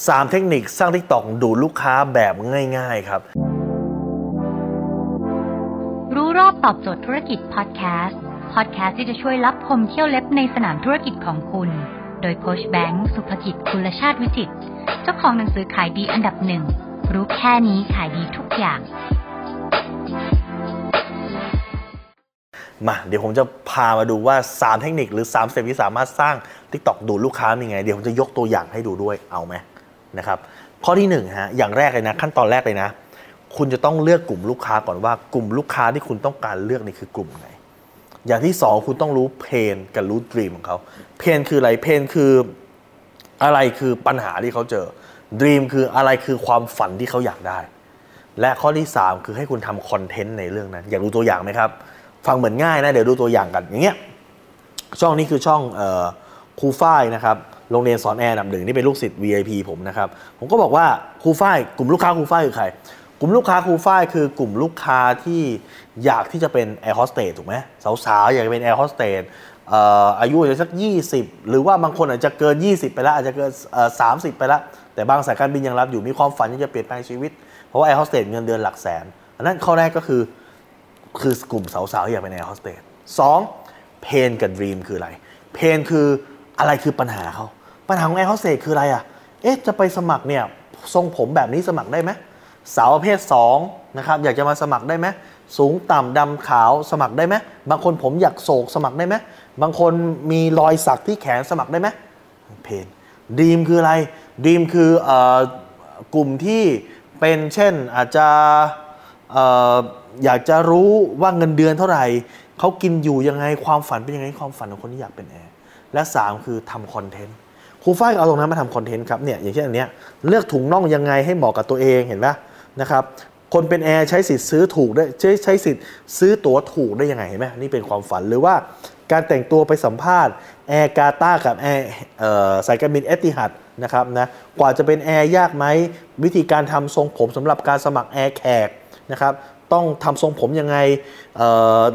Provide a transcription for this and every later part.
3 เทคนิคสร้าง TikTok ดูดลูกค้าแบบง่าย ๆ ครับ รู้รอบตอบโจทย์ธุรกิจพอดแคสต์พอดแคสต์ที่จะช่วยลับคมเขี้ยวเล็บในสนามธุรกิจของคุณ โดยโค้ชแบงค์สุภกิจคุณชาติวิจิตรเจ้าของหนังสือขายดีอันดับหนึ่งรู้แค่นี้ขายดีทุกอย่าง มา เดี๋ยวผมจะพามาดูว่า 3 เทคนิคหรือ3 step ที่สามารถสร้าง TikTok ดูดลูกค้ามีไง เดี๋ยวผมจะยกตัวอย่างให้ดูด้วยเอาไหม นะครับข้อที่1ฮะอย่างแรกเลยนะขั้นตอนแรกเลยนะ คุณจะต้องเลือกกลุ่มลูกค้าก่อนว่ากลุ่มลูกค้าที่คุณต้องการเลือกนี่คือกลุ่มไหน อย่างที่ 2 คุณต้องรู้เพนกับรู้ดรีมของเขาเพนคืออะไรเพนคือ อะไรคือปัญหาที่เขาเจอดรีมคืออะไรคือความฝันที่เขาอยากได้ และข้อที่ 3 คือให้คุณทำคอนเทนต์ในเรื่องนั้น อยากดูตัวอย่างไหมครับ ฟังเหมือนง่ายนะ เดี๋ยวดูตัวอย่างกันอย่างเงี้ยช่องนี้คือช่องออครูฝ้ายนะครับ โรงเรียนสอนแอร์อันดับหนึ่งนี่เป็นลูกศิษย์ VIP ผมนะครับ ผมก็บอกว่าครูฝ้ายกลุ่มลูกค้าครูฝ้ายคือใคร กลุ่มลูกค้าครูฝ้ายคือกลุ่มลูกค้าที่อยากที่จะเป็นแอร์โฮสเตสถูกไหมสาวๆ อยากจะเป็นแอร์โฮสเตสอายุอาจจะสัก 20 หรือว่าบางคนอาจจะเกิน 20 ไปแล้ว อาจจะเกินเอ่อ30ไปแล้ว แต่บางสายการบินยังรับอยู่มีความฝันที่จะเปลี่ยนแปลงชีวิต เพราะว่าแอร์โฮสเตสเงินเดือนหลักแสนอันนั้นข้อแรกก็คือคือกลุ่มสาวๆที่อยากเป็นแอร์โฮสเตสสอง pain กับ dream คืออะไร pain คืออะไรคือปัญหาเขา ปัญหาของแอร์โฮสเตสคืออะไรอะ เอ๊ะ จะไปสมัครเนี่ยทรงผมแบบนี้สมัครได้ไหมสาวประเภท2นะครับอยากจะมาสมัครได้ไหมสูงต่ำดำขาวสมัครได้ไหมบางคนผมหยักศกสมัครได้ไหมบางคนมีรอยสักที่แขนสมัครได้ไหม painดีมคืออะไรดีมคือเออกลุ่มที่เป็นเช่นอาจจะเอ่ออยากจะรู้ว่าเงินเดือนเท่าไหร่เขากินอยู่ยังไงความฝันเป็นยังไงความฝันของคนที่อยากเป็นแอร์และ 3 คือทำคอนเทนต์ ครูฝ้ายเอาตรงนั้นมาทำคอนเทนต์ครับเนี่ยอย่างเช่นอันเนี้ยเลือกถุงน่องยังไงให้เหมาะกับตัวเองเห็นไหมนะครับคนเป็นแอร์ใช้สิทธิ์ซื้อถูกได้ใช้ใช้สิทธิ์ซื้อตั๋วถูกได้ยังไงเห็นไหมนี่เป็นความฝันหรือว่าการแต่งตัวไปสัมภาษณ์แอร์กาตาร์กับแอร์สายการบินเอติฮัดนะครับนะกว่าจะเป็นแอร์ยากไหมวิธีการทำทรงผมสำหรับการสมัครแอร์แขกนะครับต้องทำทรงผมยังไง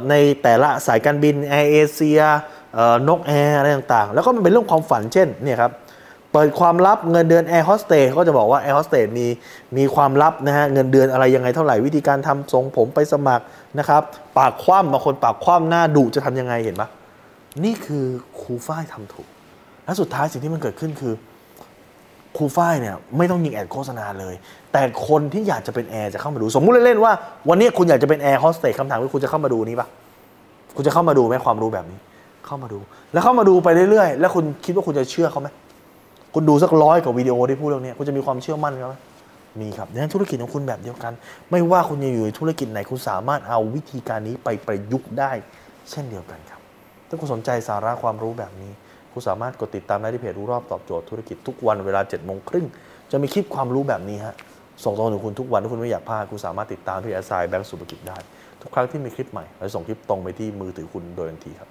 ในแต่ละสายการบินแอร์เอเชีย นกแอร์อะไรต่างๆ แล้วก็มันเป็นเรื่องความฝันเช่นเนี่ยครับเปิดความลับเงินเดือนแอร์โฮสเตสก็จะบอกว่าแอร์โฮสเตสมีมีความลับนะฮะเงินเดือนอะไรยังไงเท่าไหร่วิธีการทำทรงผมไปสมัครนะครับ ปากคว่ำบางคนปากคว่ำหน้าดุจะทำยังไงเห็นปะนี่คือครูฝ้ายทำถูก และสุดท้ายสิ่งที่มันเกิดขึ้นคือครูฝ้ายเนี่ยไม่ต้องยิง ad โฆษณาเลย แต่คนที่อยากจะเป็นแอร์จะเข้ามาดู สมมุติเล่นๆว่า วันนี้คุณอยากจะเป็นแอร์โฮสเตสคำถามคือคุณจะเข้ามาดูนี้ปะคุณจะเข้ามาดูไหมความรู้แบบนี้ เข้ามาดู แล้วเข้ามาดูไปเรื่อยๆ แล้วคุณคิดว่าคุณจะเชื่อเขาไหมคุณดูสักร้อยกว่าวิดีโอที่พูดเรื่องนี้คุณจะมีความเชื่อมั่นครับมีครับดังนั้นธุรกิจของคุณแบบเดียวกัน ไม่ว่าคุณจะอยู่ในธุรกิจไหนคุณสามารถเอาวิธีการนี้ไปประยุกต์ได้ เช่นเดียวกันครับ ถ้าคุณสนใจสาระความรู้แบบนี้ คุณสามารถกดติดตามได้ที่เพจรู้รอบตอบโจทย์ธุรกิจทุกวันเวลา7จ็ดโมงครึ่งจะมีคลิปความรู้แบบนี้ฮะส่งตรงถึงคุณทุกวันถ้าคุณไม่อยากพลาดคุณสามารถติดตามที่แอสไซแบงก์สุภกิจได้ ทุกครั้งที่มีคลิปใหม่เราส่งคลิปตรงไปที่มือถือคุณโดยทันทีครับ